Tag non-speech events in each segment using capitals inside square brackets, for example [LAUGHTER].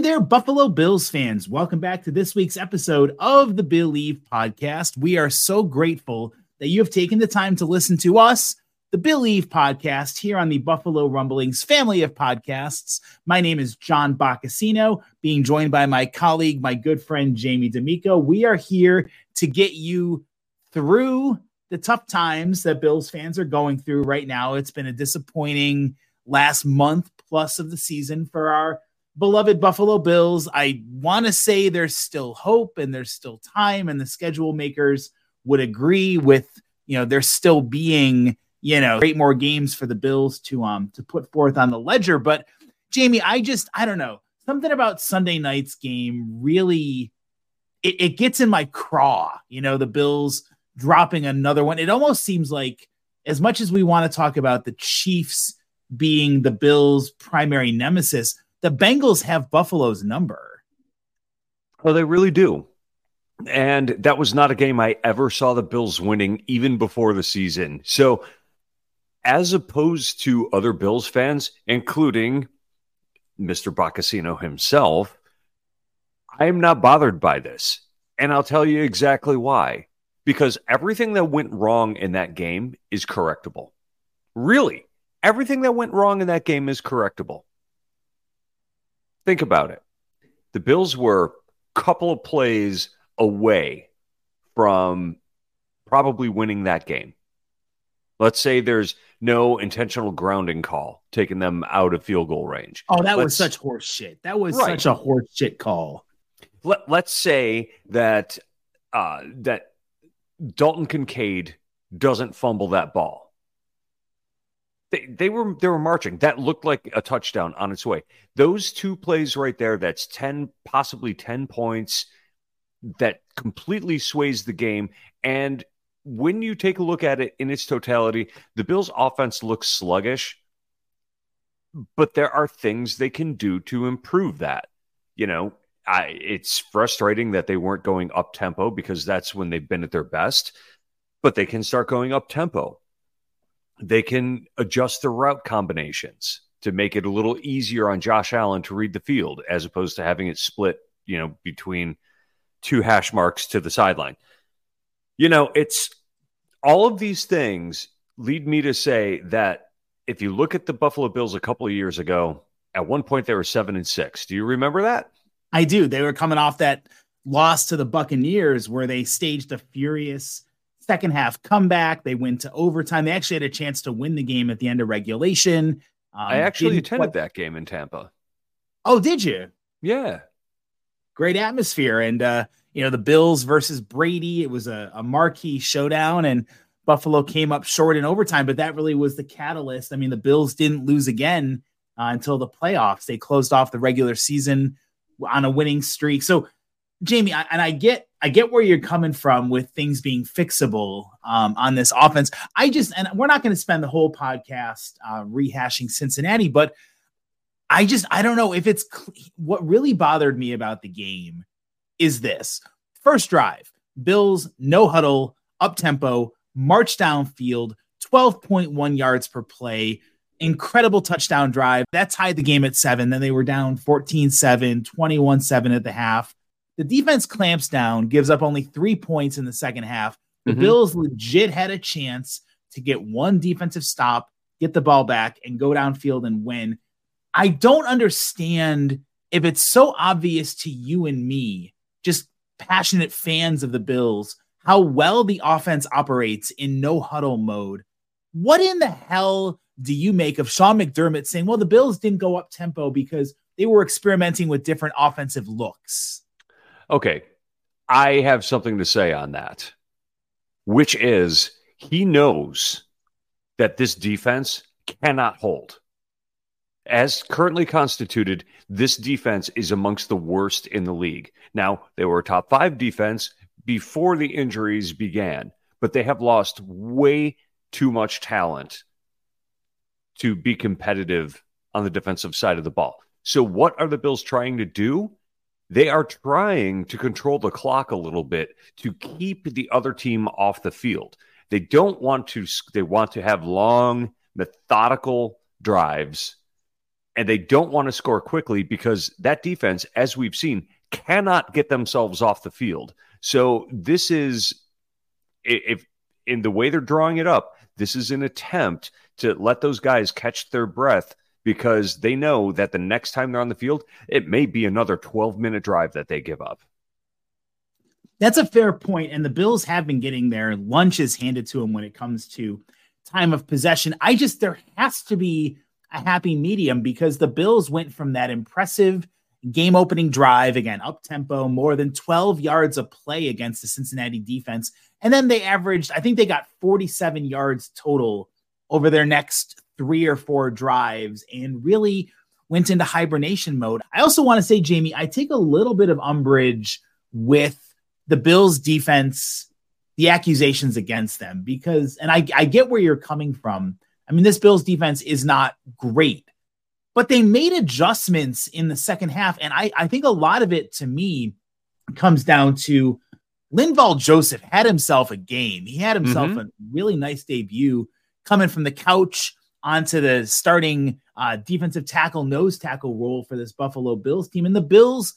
There, Buffalo Bills fans. Welcome back to this week's episode of the Billieve Podcast. We are so grateful that you have taken the time to listen to us, the Billieve Podcast, here on the Buffalo Rumblings family of podcasts. My name is John Boccacino, being joined by my colleague, my good friend Jamie D'Amico. We are here to get you through the tough times that Bills fans are going through right now. It's been a disappointing last month plus of the season for our beloved Buffalo Bills. I want to say there's still hope and there's still time, and the schedule makers would agree with you know there's still being you know great more games for the Bills to um to put forth on the ledger. But Jamie, I just I don't know something about Sunday night's game really it, it gets in my craw. You know the Bills dropping another one. It almost seems like as much as we want to talk about the Chiefs being the Bills' primary nemesis the Bengals have Buffalo's number. Oh, they really do. And that was not a game I ever saw the Bills winning, even before the season. So, as opposed to other Bills fans, including Mr. Boccacino himself, I am not bothered by this. And I'll tell you exactly why. Because everything that went wrong in that game is correctable. Really, everything that went wrong in that game is correctable. Think about it. The Bills were a couple of plays away from probably winning that game. Let's say there's no intentional grounding call taking them out of field goal range. Oh, that let's, was such horse shit. That was right. such a horse shit call. Let, let's say that uh, that Dalton Kincaid doesn't fumble that ball they, they were they were marching. That looked like a touchdown on its way. Those two plays right there, that's 10, possibly 10 points that completely sways the game. And when you take a look at it in its totality, the Bills offense looks sluggish, but there are things they can do to improve that. You know, I, it's frustrating that they weren't going up tempo because that's when they've been at their best, but they can start going up tempo they can adjust the route combinations to make it a little easier on Josh Allen to read the field as opposed to having it split, you know, between two hash marks to the sideline. You know, it's all of these things lead me to say that if you look at the Buffalo Bills a couple of years ago, at one point they were seven and six. Do you remember that? I do. They were coming off that loss to the Buccaneers where they staged a furious second half comeback. They went to overtime. They actually had a chance to win the game at the end of regulation. Um, I actually attended that game in Tampa. Oh, did you? Yeah. Great atmosphere. And, uh, you know, the Bills versus Brady, it was a, a marquee showdown, and Buffalo came up short in overtime, but that really was the catalyst. I mean, the Bills didn't lose again uh, until the playoffs. They closed off the regular season on a winning streak. So, Jamie, I, and I get I get where you're coming from with things being fixable um, on this offense. I just, and we're not going to spend the whole podcast uh, rehashing Cincinnati, but I just, I don't know if it's what really bothered me about the game is this first drive, Bills, no huddle, up tempo, march downfield, 12.1 yards per play. Incredible touchdown drive. That tied the game at seven. Then they were down 14 7, 21 7 at the half the defense clamps down, gives up only three points in the second half. The mm-hmm. Bills legit had a chance to get one defensive stop, get the ball back, and go downfield and win. I don't understand if it's so obvious to you and me, just passionate fans of the Bills, how well the offense operates in no huddle mode. What in the hell do you make of Sean McDermott saying, well, the Bills didn't go up tempo because they were experimenting with different offensive looks? Okay. I have something to say on that, which is he knows that this defense cannot hold. As currently constituted, this defense is amongst the worst in the league. Now, they were a top five defense before the injuries began, but they have lost way too much talent to be competitive on the defensive side of the ball. So, what are the Bills trying to do? They are trying to control the clock a little bit to keep the other team off the field. They don't want to, they want to have long, methodical drives, and they don't want to score quickly because that defense, as we've seen, cannot get themselves off the field. So, this is, if in the way they're drawing it up, this is an attempt to let those guys catch their breath because they know that the next time they're on the field, it may be another 12 minute drive that they give up. That's a fair point, and the Bills have been getting their lunches handed to them when it comes to time of possession. I just there has to be a happy medium because the Bills went from that impressive game opening drive again up tempo, more than 12 yards of play against the Cincinnati defense, and then they averaged I think they got 47 yards total over their next three or four drives and really went into hibernation mode. I also want to say, Jamie, I take a little bit of umbrage with the Bills defense, the accusations against them, because, and I, I get where you're coming from. I mean, this Bills defense is not great, but they made adjustments in the second half. And I, I think a lot of it to me comes down to Linval Joseph had himself a game. He had himself mm-hmm. a really nice debut coming from the couch onto the starting uh, defensive tackle, nose tackle role for this Buffalo Bills team. And the Bills,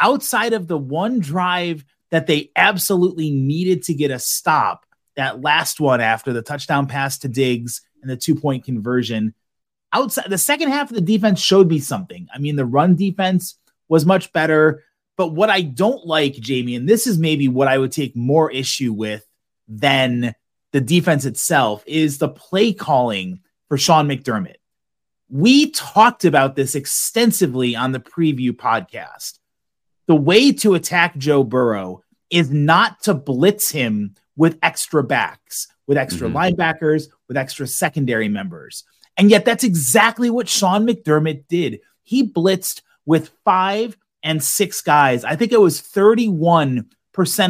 outside of the one drive that they absolutely needed to get a stop, that last one after the touchdown pass to Diggs and the two point conversion, outside the second half of the defense showed me something. I mean, the run defense was much better. But what I don't like, Jamie, and this is maybe what I would take more issue with than the defense itself, is the play calling for Sean McDermott. We talked about this extensively on the preview podcast. The way to attack Joe Burrow is not to blitz him with extra backs, with extra mm-hmm. linebackers, with extra secondary members. And yet, that's exactly what Sean McDermott did. He blitzed with five and six guys. I think it was 31%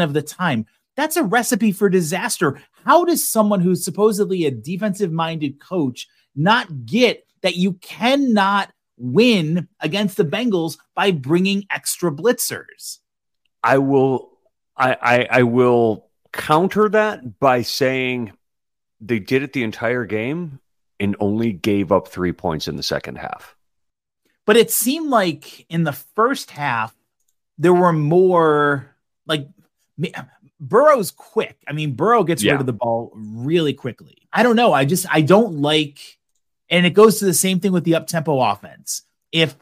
of the time. That's a recipe for disaster. How does someone who's supposedly a defensive minded coach not get that you cannot win against the Bengals by bringing extra blitzers? I will I, I, I will counter that by saying they did it the entire game and only gave up three points in the second half. But it seemed like in the first half there were more like Burrow's quick. I mean, Burrow gets yeah. rid of the ball really quickly. I don't know. I just I don't like, and it goes to the same thing with the up tempo offense. If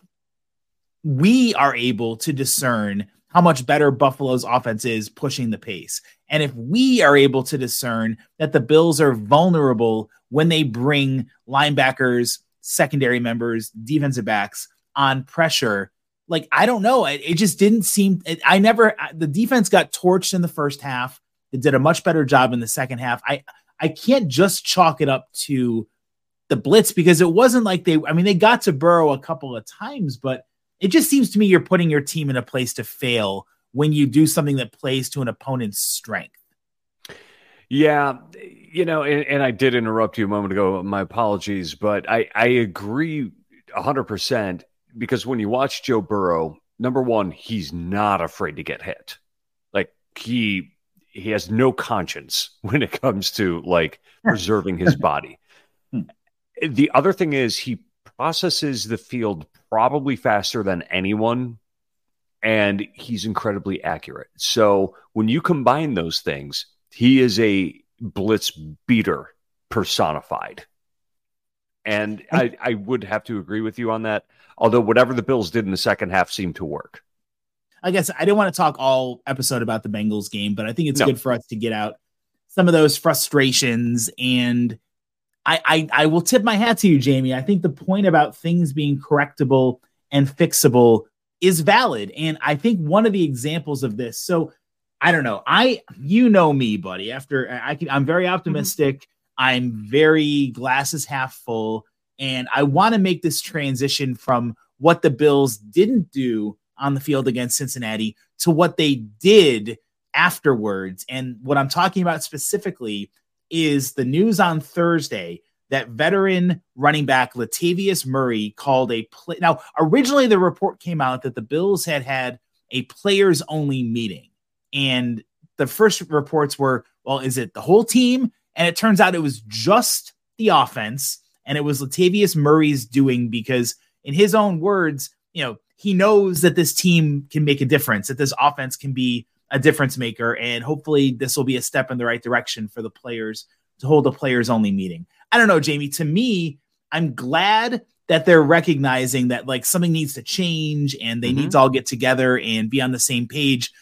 we are able to discern how much better Buffalo's offense is pushing the pace, and if we are able to discern that the Bills are vulnerable when they bring linebackers, secondary members, defensive backs on pressure, like I don't know. It, it just didn't seem. It, I never. Uh, the defense got torched in the first half. It did a much better job in the second half. I I can't just chalk it up to the blitz because it wasn't like they. I mean, they got to Burrow a couple of times, but it just seems to me you're putting your team in a place to fail when you do something that plays to an opponent's strength. Yeah, you know, and, and I did interrupt you a moment ago. My apologies, but I I agree hundred percent because when you watch Joe Burrow, number one, he's not afraid to get hit. Like he he has no conscience [LAUGHS] when it comes to like preserving his [LAUGHS] body. Hmm. the other thing is he processes the field probably faster than anyone and he's incredibly accurate. So when you combine those things, he is a blitz beater personified. And I, I would have to agree with you on that. Although whatever the Bills did in the second half seemed to work. I guess I didn't want to talk all episode about the Bengals game, but I think it's no. good for us to get out some of those frustrations. And I, I, I will tip my hat to you, Jamie. I think the point about things being correctable and fixable is valid. And I think one of the examples of this, so I don't know, I you know me, buddy. After I can, I'm very mm-hmm. optimistic. Mm-hmm. I'm very glasses half full, and I want to make this transition from what the Bills didn't do on the field against Cincinnati to what they did afterwards. And what I'm talking about specifically is the news on Thursday that veteran running back Latavius Murray called a play. Now, originally the report came out that the Bills had had a players only meeting. And the first reports were, well, is it the whole team? And it turns out it was just the offense. And it was Latavius Murray's doing because, in his own words, you know, he knows that this team can make a difference, that this offense can be a difference maker. And hopefully, this will be a step in the right direction for the players to hold a players only meeting. I don't know, Jamie. To me, I'm glad that they're recognizing that like something needs to change and they mm-hmm. need to all get together and be on the same page.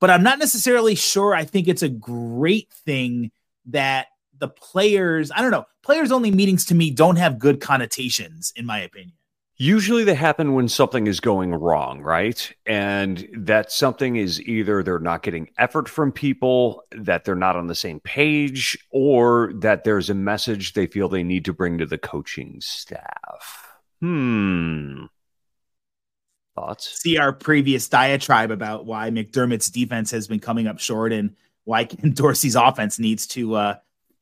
But I'm not necessarily sure. I think it's a great thing that the players, I don't know, players only meetings to me don't have good connotations, in my opinion. Usually they happen when something is going wrong, right? And that something is either they're not getting effort from people, that they're not on the same page, or that there's a message they feel they need to bring to the coaching staff. Hmm. Thoughts? See our previous diatribe about why McDermott's defense has been coming up short and why Ken [LAUGHS] Dorsey's offense needs to uh,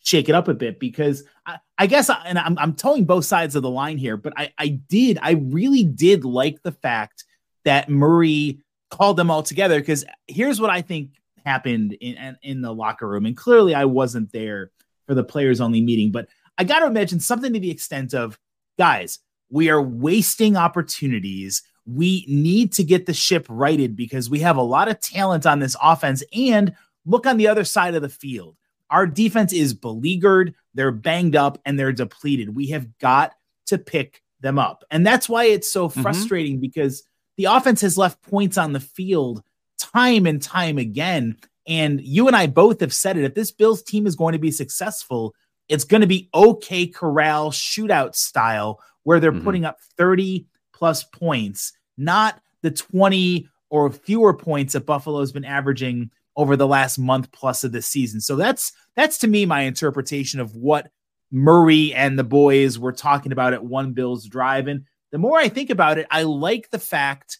shake it up a bit because I, I guess, I, and I'm, I'm towing both sides of the line here, but I, I did, I really did like the fact that Murray called them all together because here's what I think happened in, in the locker room. And clearly I wasn't there for the players only meeting, but I got to imagine something to the extent of guys, we are wasting opportunities. We need to get the ship righted because we have a lot of talent on this offense and look on the other side of the field. Our defense is beleaguered, they're banged up, and they're depleted. We have got to pick them up. And that's why it's so mm-hmm. frustrating mm-hmm. because the offense has left points on the field time and time again. And you and I both have said it. If this Bills team is going to be successful, it's going to be OK Corral shootout style, where they're mm-hmm. putting up 30 plus points, not the 20 or fewer points that Buffalo's been averaging over the last month plus of the season. So that's that's to me my interpretation of what Murray and the boys were talking about at One Bills Drive. And the more I think about it, I like the fact,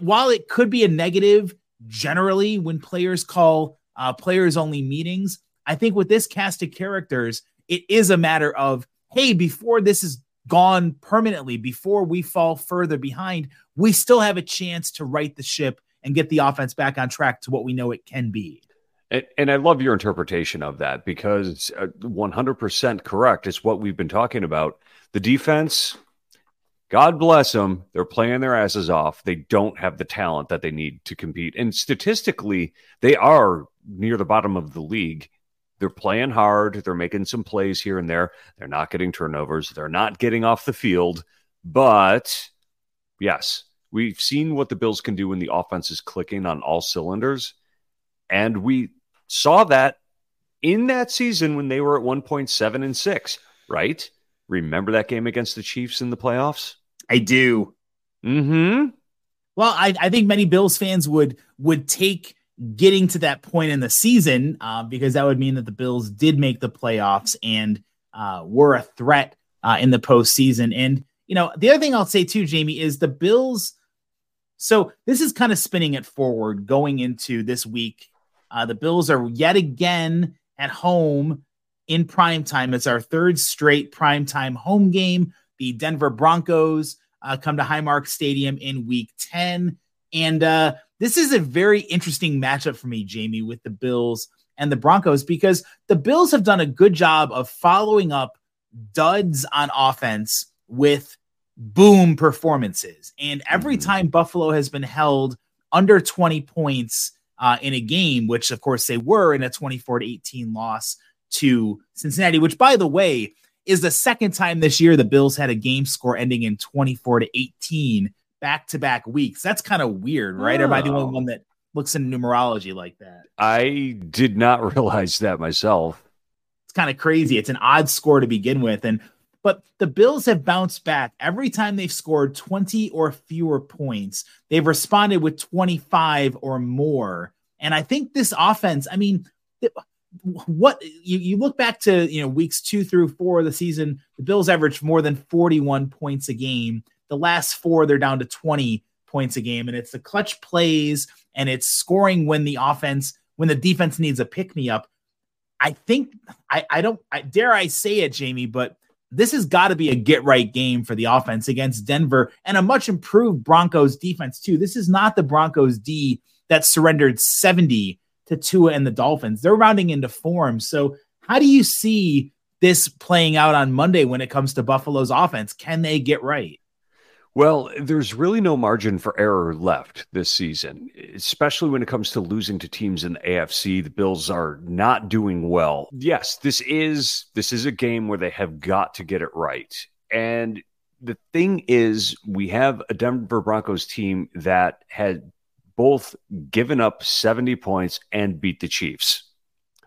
while it could be a negative generally when players call uh, players only meetings, I think with this cast of characters, it is a matter of hey, before this is gone permanently, before we fall further behind, we still have a chance to right the ship and get the offense back on track to what we know it can be. And, and I love your interpretation of that because uh, 100% correct. It's what we've been talking about. The defense, God bless them, they're playing their asses off. They don't have the talent that they need to compete. And statistically, they are near the bottom of the league. They're playing hard. They're making some plays here and there. They're not getting turnovers. They're not getting off the field. But yes, We've seen what the Bills can do when the offense is clicking on all cylinders. And we saw that in that season when they were at 1.7 and 6, right? Remember that game against the Chiefs in the playoffs? I do. Mm-hmm. Well, I, I think many Bills fans would would take getting to that point in the season uh, because that would mean that the Bills did make the playoffs and uh, were a threat uh, in the postseason. And you know, the other thing I'll say too, Jamie, is the Bills so this is kind of spinning it forward going into this week. Uh, the Bills are yet again at home in prime time. It's our third straight prime time home game. The Denver Broncos uh, come to Highmark Stadium in week 10. And uh, this is a very interesting matchup for me, Jamie, with the Bills and the Broncos, because the Bills have done a good job of following up duds on offense with boom performances. And every mm-hmm. time Buffalo has been held under 20 points uh, in a game, which of course they were in a 24 to 18 loss to Cincinnati, which by the way, is the second time this year the Bills had a game score ending in 24 to 18 back to back weeks. That's kind of weird, right? Oh. Am I the only one that looks in numerology like that? I did not [LAUGHS] realize that myself. It's kind of crazy. It's an odd score to begin with. And but the Bills have bounced back every time they've scored 20 or fewer points. They've responded with 25 or more. And I think this offense, I mean, what you, you look back to, you know, weeks two through four of the season, the Bills averaged more than 41 points a game. The last four, they're down to 20 points a game. And it's the clutch plays and it's scoring when the offense, when the defense needs a pick me up. I think I, I don't I dare I say it, Jamie, but this has got to be a get right game for the offense against Denver and a much improved Broncos defense, too. This is not the Broncos D that surrendered 70 to Tua and the Dolphins. They're rounding into form. So, how do you see this playing out on Monday when it comes to Buffalo's offense? Can they get right? Well, there's really no margin for error left this season, especially when it comes to losing to teams in the AFC. The Bills are not doing well. Yes, this is this is a game where they have got to get it right. And the thing is, we have a Denver Broncos team that had both given up 70 points and beat the Chiefs.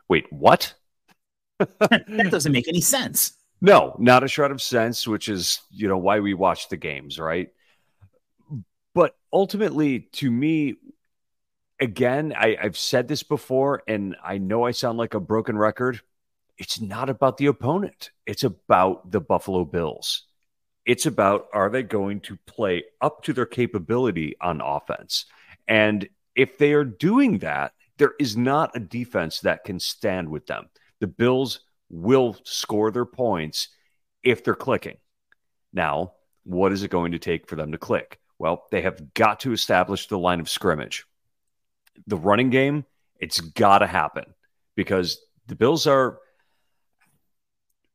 Wait, what? [LAUGHS] that doesn't make any sense. No, not a shred of sense, which is, you know, why we watch the games, right? But ultimately, to me, again, I, I've said this before, and I know I sound like a broken record. It's not about the opponent, it's about the Buffalo Bills. It's about are they going to play up to their capability on offense? And if they are doing that, there is not a defense that can stand with them. The Bills will score their points if they're clicking. Now, what is it going to take for them to click? Well, they have got to establish the line of scrimmage. The running game, it's got to happen because the Bills are,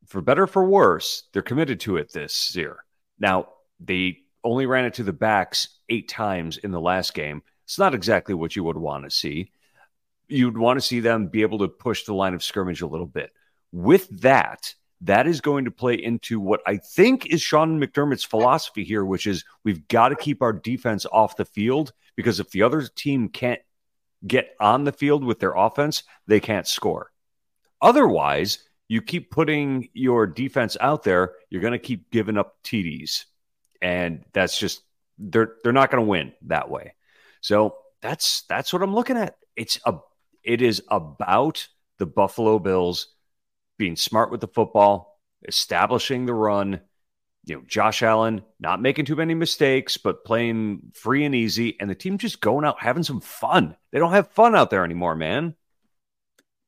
for better for worse, they're committed to it this year. Now, they only ran it to the backs eight times in the last game. It's not exactly what you would want to see. You'd want to see them be able to push the line of scrimmage a little bit with that, that is going to play into what I think is Sean McDermott's philosophy here, which is we've got to keep our defense off the field because if the other team can't get on the field with their offense, they can't score. Otherwise, you keep putting your defense out there, you're going to keep giving up TDs. And that's just they're they're not going to win that way. So that's that's what I'm looking at. It's a it is about the Buffalo Bills being smart with the football, establishing the run. You know, Josh Allen not making too many mistakes, but playing free and easy, and the team just going out having some fun. They don't have fun out there anymore, man.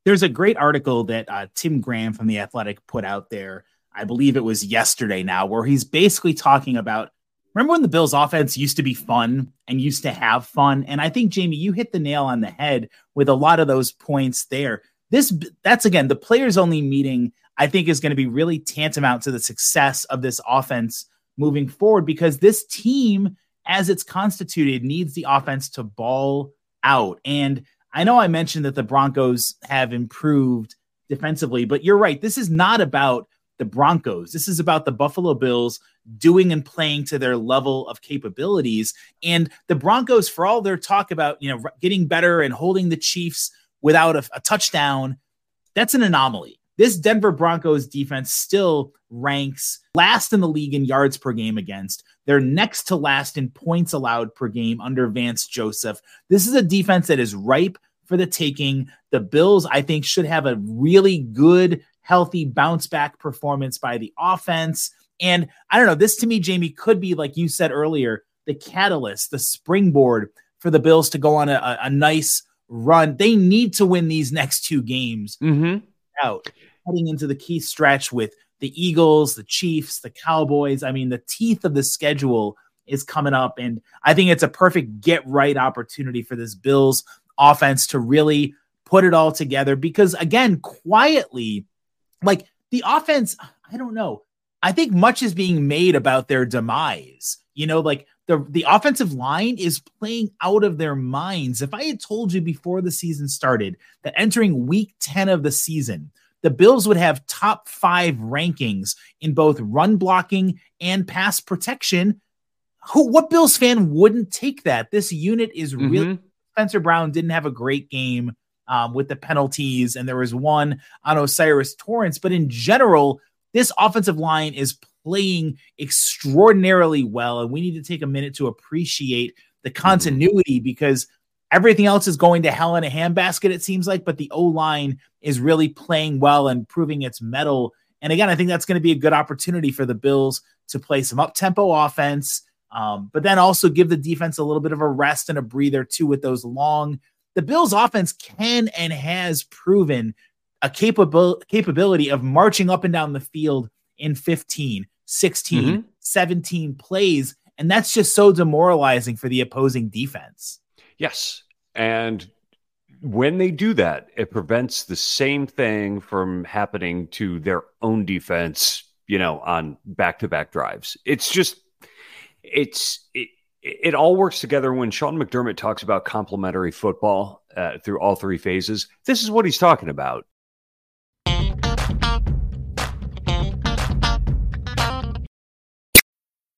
There's a great article that uh, Tim Graham from The Athletic put out there. I believe it was yesterday now, where he's basically talking about remember when the Bills offense used to be fun and used to have fun? And I think, Jamie, you hit the nail on the head with a lot of those points there this that's again the players only meeting I think is going to be really tantamount to the success of this offense moving forward because this team as it's constituted needs the offense to ball out. And I know I mentioned that the Broncos have improved defensively but you're right. This is not about the Broncos. This is about the Buffalo Bills doing and playing to their level of capabilities. And the Broncos for all their talk about you know getting better and holding the Chiefs without a, a touchdown. That's an anomaly. This Denver Broncos defense still ranks last in the league in yards per game against. They're next to last in points allowed per game under Vance Joseph. This is a defense that is ripe for the taking. The Bills, I think, should have a really good, healthy bounce back performance by the offense. And I don't know, this to me, Jamie, could be, like you said earlier, the catalyst, the springboard for the Bills to go on a, a nice run. They need to win these next two games mm-hmm. out, heading into the key stretch with the Eagles, the Chiefs, the Cowboys. I mean, the teeth of the schedule is coming up, and I think it's a perfect get right opportunity for this Bills offense to really put it all together. Because again, quietly, like the offense, I don't know. I think much is being made about their demise. You know, like the the offensive line is playing out of their minds. If I had told you before the season started that entering week 10 of the season, the Bills would have top five rankings in both run blocking and pass protection. Who, what Bills fan wouldn't take that? This unit is mm-hmm. really. Spencer Brown didn't have a great game um, with the penalties, and there was one on O'Cyrus Torrence. But in general, this offensive line is playing extraordinarily well, and we need to take a minute to appreciate the mm-hmm. continuity because everything else is going to hell in a handbasket, it seems like, but the O line is really playing well and proving its mettle. And again, I think that's going to be a good opportunity for the Bills to play some up tempo offense, um, but then also give the defense a little bit of a rest and a breather too with those long. The Bills' offense can and has proven a capable capability of marching up and down the field in 15, 16, mm-hmm. 17 plays. And that's just so demoralizing for the opposing defense. Yes. And when they do that, it prevents the same thing from happening to their own defense, you know, on back to back drives. It's just, it's, it, it all works together when Sean McDermott talks about complementary football uh, through all three phases. This is what he's talking about.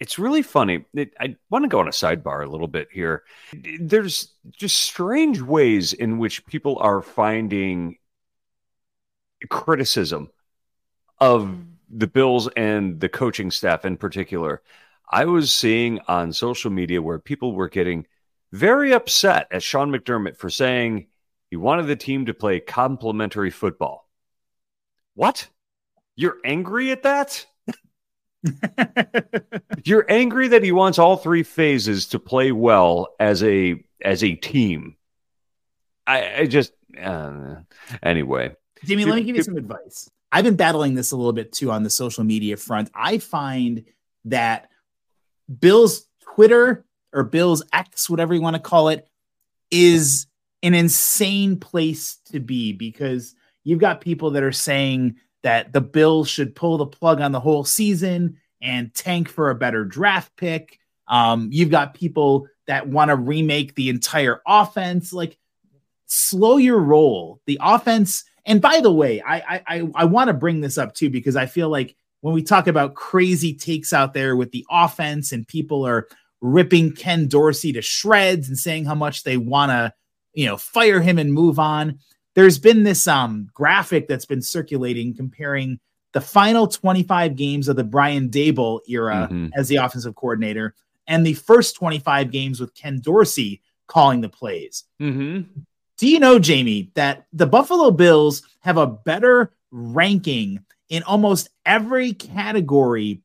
it's really funny. It, I want to go on a sidebar a little bit here. There's just strange ways in which people are finding criticism of mm. the Bills and the coaching staff in particular. I was seeing on social media where people were getting very upset at Sean McDermott for saying he wanted the team to play complementary football. What? You're angry at that? You're angry that he wants all three phases to play well as a as a team. I, I just uh, anyway. Jimmy, let me give you some advice. I've been battling this a little bit too on the social media front. I find that Bill's Twitter or Bill's X, whatever you want to call it, is an insane place to be because you've got people that are saying that the Bills should pull the plug on the whole season and tank for a better draft pick. Um, you've got people that want to remake the entire offense. Like, slow your roll. The offense. And by the way, I I I want to bring this up too because I feel like when we talk about crazy takes out there with the offense and people are ripping Ken Dorsey to shreds and saying how much they want to, you know, fire him and move on there's been this um graphic that's been circulating comparing the final 25 games of the Brian Daboll era mm-hmm. as the offensive coordinator and the first 25 games with Ken Dorsey calling the plays. Mm-hmm. Do you know, Jamie, that the Buffalo Bills have a better ranking in almost every category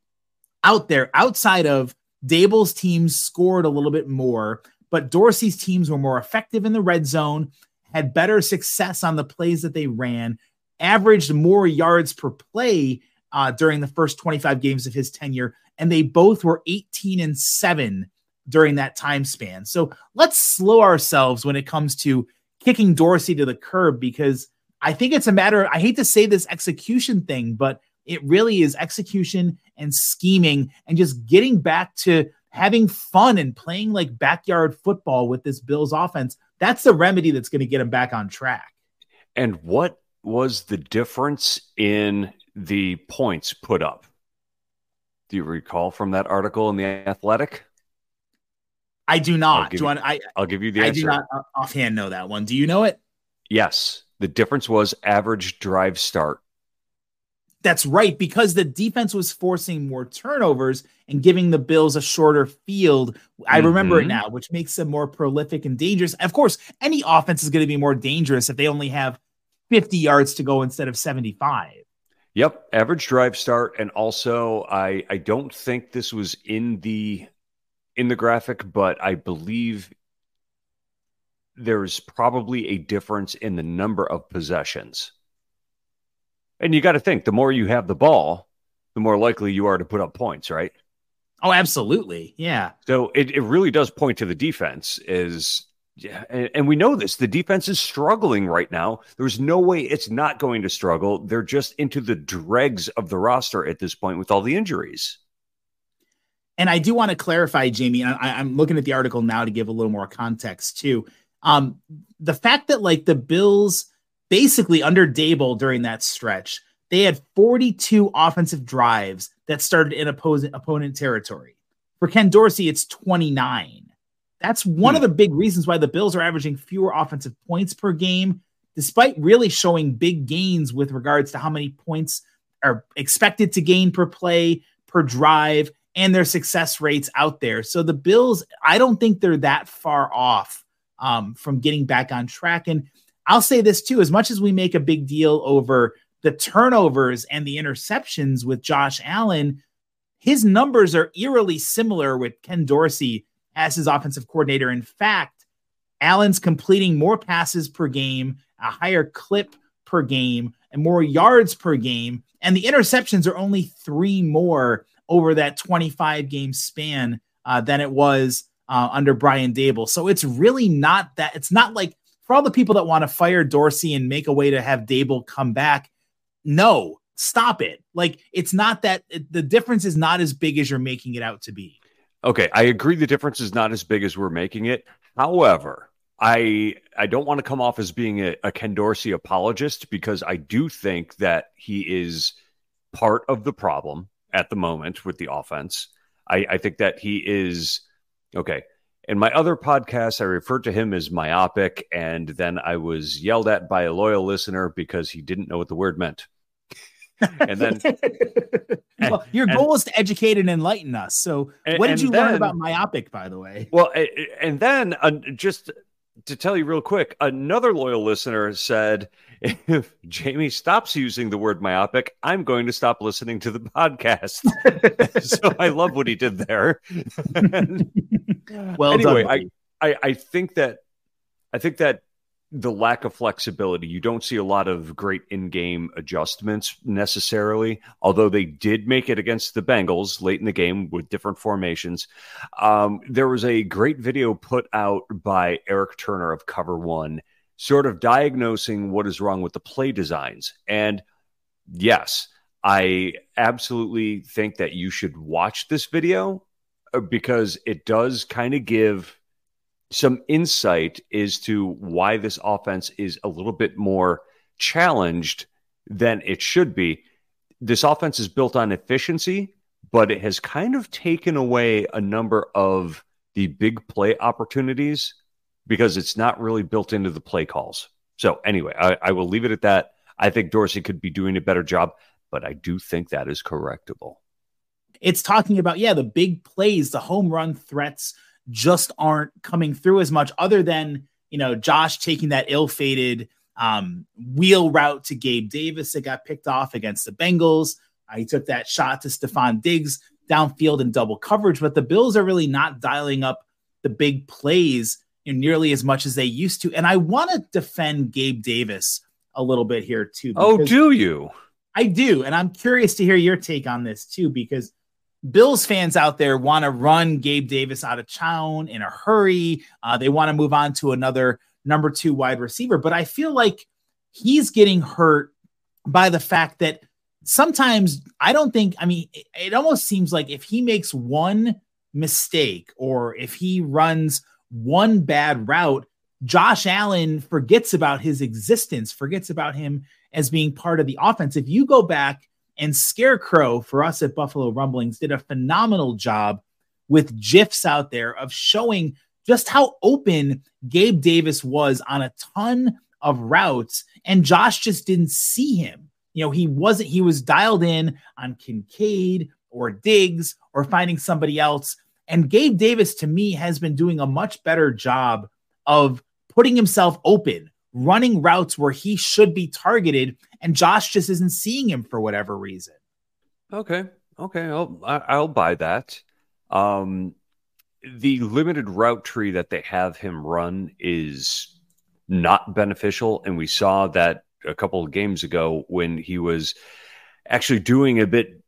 out there outside of Daboll's teams scored a little bit more, but Dorsey's teams were more effective in the red zone had better success on the plays that they ran, averaged more yards per play uh, during the first 25 games of his tenure, and they both were 18 and 7 during that time span. So let's slow ourselves when it comes to kicking Dorsey to the curb because I think it's a matter, of, I hate to say this execution thing, but it really is execution and scheming and just getting back to having fun and playing like backyard football with this Bills offense that's the remedy that's going to get him back on track. And what was the difference in the points put up? Do you recall from that article in the Athletic? I do not. Do you want, I, I'll give you the I answer. do not offhand know that one. Do you know it? Yes. The difference was average drive start. That's right, because the defense was forcing more turnovers and giving the Bills a shorter field. I mm-hmm. remember it mm-hmm. now, which makes them more prolific and dangerous. Of course, any offense is going to be more dangerous if they only have 50 yards to go instead of 75. Yep, average drive start, and also I I don't think this was in the in the graphic, but I believe there's probably a difference in the number of possessions And you got to think the more you have the ball, the more likely you are to put up points, right? Oh, absolutely. Yeah. So it, it really does point to the defense is yeah, and, and, we know this. The defense is struggling right now. There's no way it's not going to struggle. They're just into the dregs of the roster at this point with all the injuries. And I do want to clarify, Jamie. I, am looking at the article now to give a little more context too. Um, the fact that like the Bills basically under Daboll during that stretch, they had 42 offensive drives that started in opposing opponent territory. For Ken Dorsey, it's 29. That's one hmm. of the big reasons why the Bills are averaging fewer offensive points per game, despite really showing big gains with regards to how many points are expected to gain per play, per drive, and their success rates out there. So the Bills, I don't think they're that far off um, from getting back on track. And I'll say this too as much as we make a big deal over the turnovers and the interceptions with Josh Allen, his numbers are eerily similar with Ken Dorsey as his offensive coordinator. In fact, Allen's completing more passes per game, a higher clip per game, and more yards per game. And the interceptions are only three more over that 25 game span uh, than it was uh, under Brian Daboll. So it's really not that, it's not like for all the people that want to fire Dorsey and make a way to have Daboll come back, no, stop it. Like it's not that the difference is not as big as you're making it out to be. Okay, I agree the difference is not as big as we're making it. However, I I don't want to come off as being a, a Ken Dorsey apologist because I do think that he is part of the problem at the moment with the offense. I, I think that he is okay. In my other podcast, I referred to him as myopic, and then I was yelled at by a loyal listener because he didn't know what the word meant [LAUGHS] and then [LAUGHS] well, your goal and, is to educate and enlighten us. So, and, what did you then, learn about myopic, by the way? Well, and then uh, just to tell you real quick, another loyal listener said, if Jamie stops using the word myopic, I'm going to stop listening to the podcast. [LAUGHS] so I love what he did there. well, anyway, done, I, I I think that I think that the lack of flexibility. You don't see a lot of great in-game adjustments necessarily, although they did make it against the Bengals late in the game with different formations. Um, there was a great video put out by Eric Turner of Cover One, sort of diagnosing what is wrong with the play designs. And yes, I absolutely think that you should watch this video uh, because it does kind of give some insight as to why this offense is a little bit more challenged than it should be. This offense is built on efficiency, but it has kind of taken away a number of the big play opportunities because it's not really built into the play calls. So, anyway, I, I will leave it at that. I think Dorsey could be doing a better job, but I do think that is correctable. It's talking about, yeah, the big plays, the home run threats, just aren't coming through as much, other than you know Josh taking that ill-fated um, wheel route to Gabe Davis that got picked off against the Bengals. Uh, he took that shot to Stefon Diggs downfield in double coverage, but the Bills are really not dialing up the big plays nearly as much as they used to. And I want to defend Gabe Davis a little bit here too. Oh, do you? I do, and I'm curious to hear your take on this too, because Bills fans out there want to run Gabe Davis out of town in a hurry. Uh, they want to move on to another number two wide receiver. But I feel like he's getting hurt by the fact that sometimes I don't think, I mean, it, it almost seems like if he makes one mistake or if he runs one bad route, Josh Allen forgets about his existence, forgets about him as being part of the offense. If you go back and Scarecrow for us at Buffalo Rumblings did a phenomenal job with GIFs out there of showing just how open Gabe Davis was on a ton of routes. And Josh just didn't see him. You know, he wasn't, he was dialed in on Kincaid or Diggs or finding somebody else. And Gabe Davis, to me, has been doing a much better job of putting himself open, running routes where he should be targeted, and Josh just isn't seeing him for whatever reason. Okay, okay, I'll I'll buy that. Um, the limited route tree that they have him run is not beneficial, and we saw that a couple of games ago when he was actually doing a bit.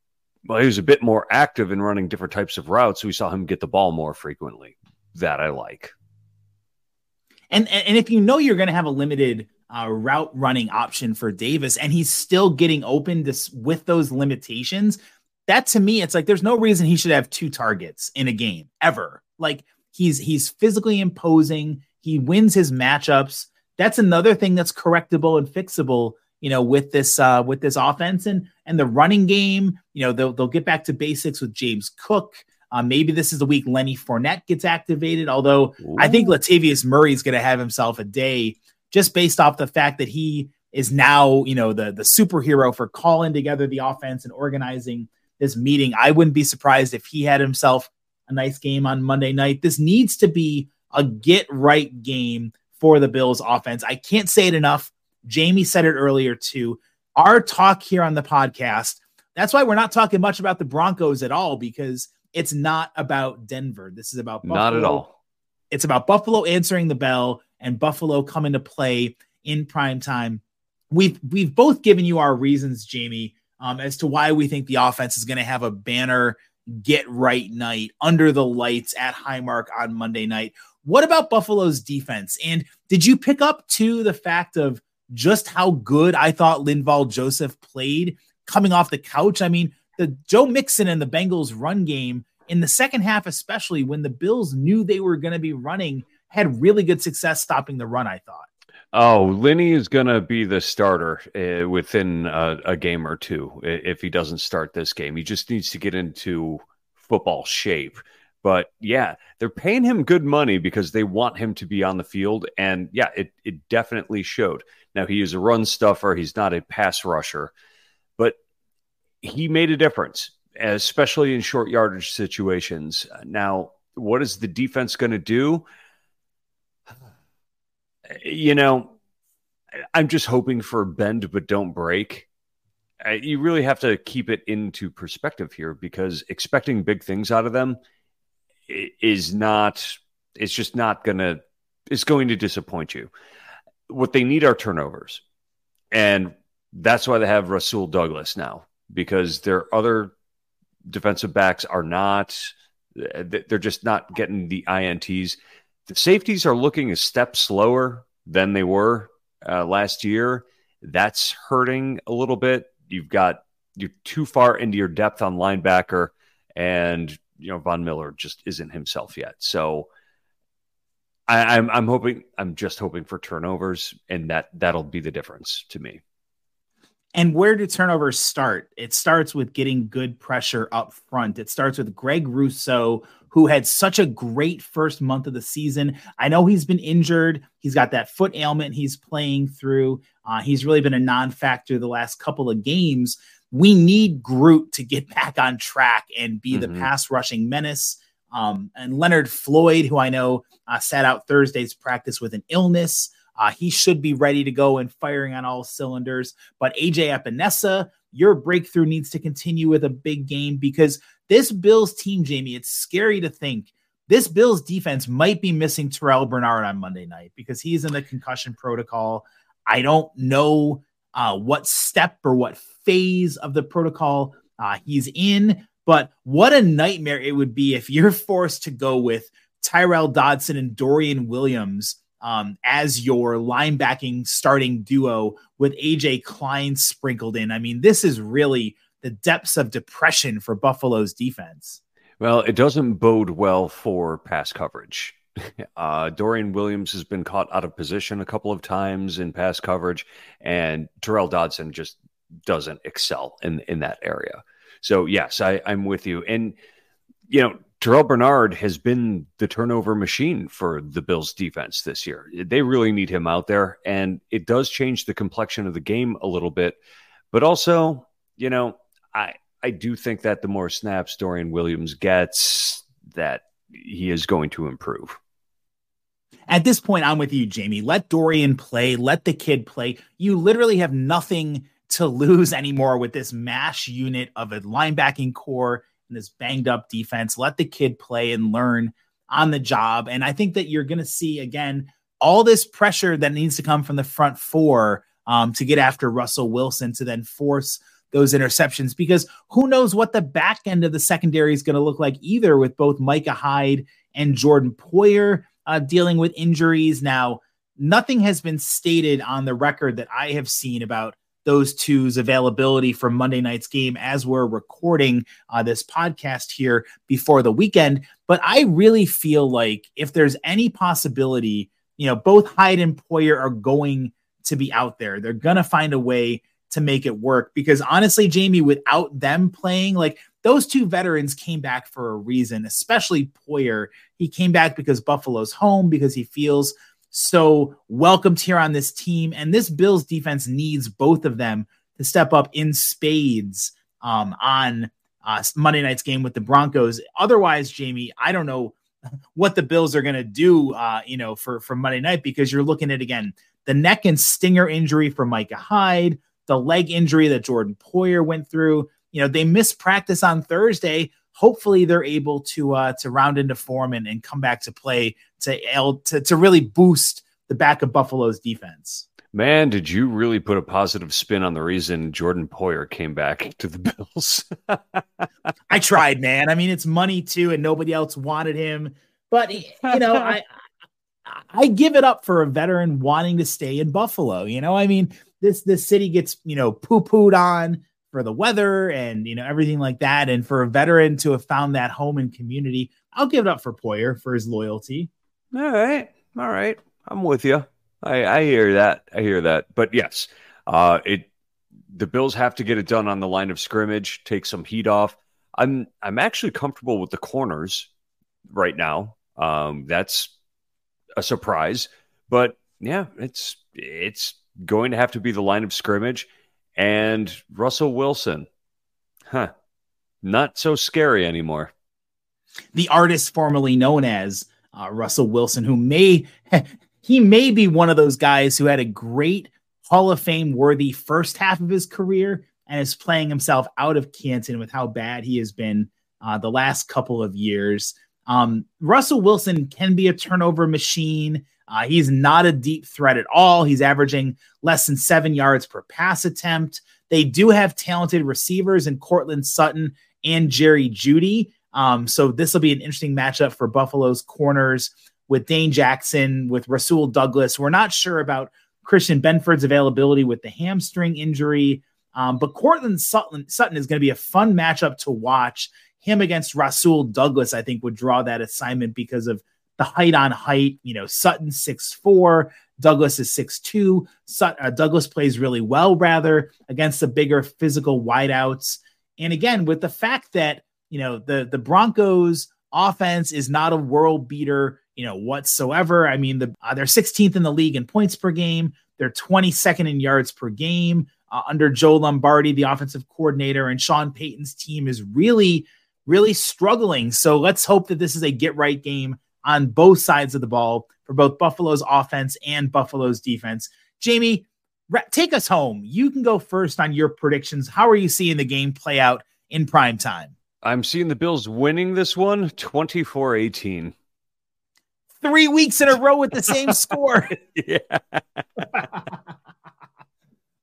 Well, he was a bit more active in running different types of routes. We saw him get the ball more frequently. That I like. And and if you know you're going to have a limited uh, route running option for Davis, and he's still getting open with those limitations, that to me, it's like there's no reason he should have two targets in a game ever. Like he's he's physically imposing. He wins his matchups. That's another thing that's correctable and fixable. You know, with this uh, with this offense and and the running game. You know, they'll they'll get back to basics with James Cook. Uh, maybe this is the week Lenny Fournette gets activated. Although Ooh. I think Latavius Murray is going to have himself a day just based off the fact that he is now, you know, the the superhero for calling together the offense and organizing this meeting. I wouldn't be surprised if he had himself a nice game on Monday night. This needs to be a get right game for the Bills offense. I can't say it enough. Jamie said it earlier too. Our talk here on the podcast, that's why we're not talking much about the Broncos at all because it's not about Denver. This is about Buffalo. Not at all. It's about Buffalo answering the bell and Buffalo coming to play in prime time. We've we've both given you our reasons, Jamie, um, as to why we think the offense is going to have a banner get right night under the lights at Highmark on Monday night. What about Buffalo's defense? And did you pick up to the fact of just how good I thought Linval Joseph played coming off the couch? I mean, the Joe Mixon and the Bengals run game in the second half, especially when the Bills knew they were going to be running, had really good success stopping the run, I thought. Oh, Lenny is going to be the starter uh, within a, a, game or two if he doesn't start this game. He just needs to get into football shape. But yeah, they're paying him good money because they want him to be on the field. And yeah, it, it definitely showed. Now, he is a run stuffer, he's not a pass rusher, but he made a difference, especially in short yardage situations. Now, what is the defense going to do? you know, I'm just hoping for bend but don't break. You really have to keep it into perspective here because expecting big things out of them is not, it's just not going to, it's going to disappoint you. What they need are turnovers. And that's why they have Rasul Douglas now because their other defensive backs are not, they're just not getting the INTs. The safeties are looking a step slower than they were uh, last year. That's hurting a little bit. You've got you're too far into your depth on linebacker, and you know Von Miller just isn't himself yet. So I, I'm I'm hoping I'm just hoping for turnovers, and that that'll be the difference to me. And where do turnovers start? It starts with getting good pressure up front. It starts with Greg Rousseau, who had such a great first month of the season. I know he's been injured. He's got that foot ailment he's playing through. Uh, he's really been a non factor the last couple of games. We need Groot to get [LAUGHS] back on track and be mm-hmm. the pass rushing menace. Um, and Leonard Floyd, who I know uh, sat out Thursday's practice with an illness. Uh, he should be ready to go and firing on all cylinders. But AJ Epenesa, your breakthrough needs to continue with a big game because this Bills team, Jamie, it's scary to think this Bills defense might be missing Terrell Bernard on Monday night because he's in the concussion protocol. I don't know uh, what step or what phase of the protocol uh, he's in, but what a nightmare it would be if you're [LAUGHS] forced to go with Tyrel Dodson and Dorian Williams um, as your linebacking starting duo with AJ Klein sprinkled in. I mean, this is really the depths of depression for Buffalo's defense. Well, it doesn't bode well for pass coverage. [LAUGHS] Uh, Dorian Williams has been caught out of position a couple of times in pass coverage, and Tyrel Dodson just doesn't excel in in that area. So yes, I, I'm with you. And you know, Terrell Bernard has been the turnover machine for the Bills defense this year. They really need him out there, and it does change the complexion of the game a little bit. But also, you know, I I do think that the more snaps Dorian Williams gets, that he is going to improve. At this point, I'm with you, Jamie. Let Dorian play. Let the kid play. You literally have nothing to lose anymore with this mash unit of a linebacking corps and this banged up defense. Let the kid play and learn on the job. And I think that you're going to see again all this pressure that needs to come from the front four um, to get after Russell Wilson to then force those interceptions because who knows what the back end of the secondary is going to look like either with both Micah Hyde and Jordan Poyer uh, dealing with injuries. Now, nothing has been stated on the record that I have seen about those two's availability for Monday night's game as we're recording uh, this podcast here before the weekend. But I really feel like if there's any possibility, you know, both Hyde and Poyer are going to be out there. They're going to find a way to make it work because honestly, Jamie, without them playing, like those two veterans came back for a reason, especially Poyer. He came back because Buffalo's home, because he feels so welcomed here on this team. And this Bills defense needs both of them to step up in spades um, on uh, Monday night's game with the Broncos. Otherwise, Jamie, I don't know [LAUGHS] what the Bills are going to do, uh, you know, for, for Monday night because you're looking at, again, the neck and stinger injury for Micah Hyde, the leg injury that Jordan Poyer went through. You know, they missed practice on Thursday. Hopefully, they're able to uh, to round into form and, and come back to play to, to to really boost the back of Buffalo's defense. Man, did you really put a positive spin on the reason Jordan Poyer came back to the [LAUGHS] Bills? [LAUGHS] I tried, man. I mean, it's money too, and nobody else wanted him. But you know, I I give it up for a veteran wanting to stay in Buffalo. You know, I mean, this this city gets you know poo pooed on for the weather and you know everything like that, and for a veteran to have found that home and community, I'll give it up for Poyer for his loyalty. All right, all right, I'm with you. I, I hear that. I hear that. But yes, uh, it the Bills have to get it done on the line of scrimmage, take some heat off. I'm I'm actually comfortable with the corners right now. Um, that's a surprise, but yeah, it's it's going to have to be the line of scrimmage and Russell Wilson. Huh. Not so scary anymore. The artist formerly known as uh, Russell Wilson, who may [LAUGHS] he may be one of those guys who had a great Hall of Fame worthy first half of his career and is playing himself out of Canton with how bad he has been uh, the last couple of years. Um, Russell Wilson can be a turnover machine. Uh, he's not a deep threat at all. He's averaging less than seven yards per pass attempt. They do have talented receivers in Courtland Sutton and Jerry Jeudy. Um, so this will be an interesting matchup for Buffalo's corners with Dane Jackson, with Rasul Douglas. We're not sure about Christian Benford's availability with the hamstring injury. Um, but Courtland Sutton, Sutton is going to be a fun matchup to watch. Him against Rasul Douglas, I think, would draw that assignment because of the height on height. You know, Sutton six four, Douglas is six two. Sut- uh, Douglas plays really well, rather against the bigger physical wideouts. And again, with the fact that you know the the Broncos offense is not a world beater, you know whatsoever. I mean, the uh, they're 16th in the league in points per game. They're 22nd in yards per game. Uh, under Joe Lombardi, the offensive coordinator, and Sean Payton's team is really, really struggling. So let's hope that this is a get right game on both sides of the ball for both Buffalo's offense and Buffalo's defense. Jamie, take us home. You can go first on your predictions. How are you seeing the game play out in prime time? I'm seeing the Bills winning this one 24 18. Three weeks in a row with the same score. [LAUGHS] yeah. [LAUGHS]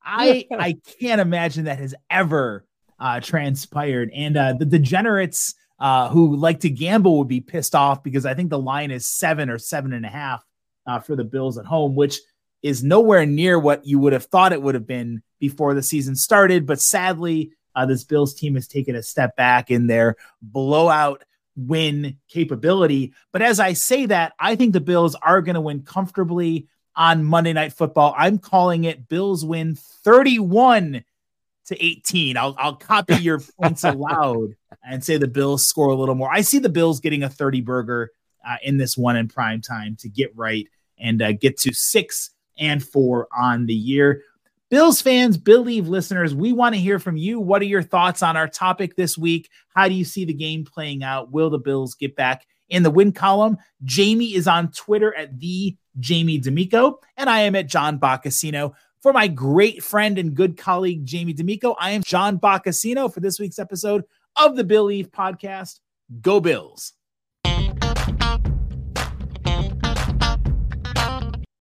I I can't imagine that has ever uh, transpired. And uh, the degenerates uh, who like to gamble would be pissed off because I think the line is seven or seven and a half uh, for the Bills at home, which is nowhere near what you would have thought it would have been before the season started. But sadly, uh, this Bills team has taken a step back in their blowout win capability. But as I say that, I think the Bills are going to win comfortably on Monday Night Football. I'm calling it Bills win 31 to 18. I'll, I'll copy your points aloud and say the Bills score a little more. I see the Bills getting a 30 burger uh, in this one in prime time to get right and uh, get to six and four on the year. Bills fans, Billieve listeners, we want to hear from you. What are your thoughts on our topic this week? How do you see the game playing out? Will the Bills get back in the win column? Jamie is on Twitter at the Jamie D'Amico, and I am at John Boccacino. For my great friend and good colleague, Jamie D'Amico, I am John Boccacino for this week's episode of the Billieve podcast. Go Bills.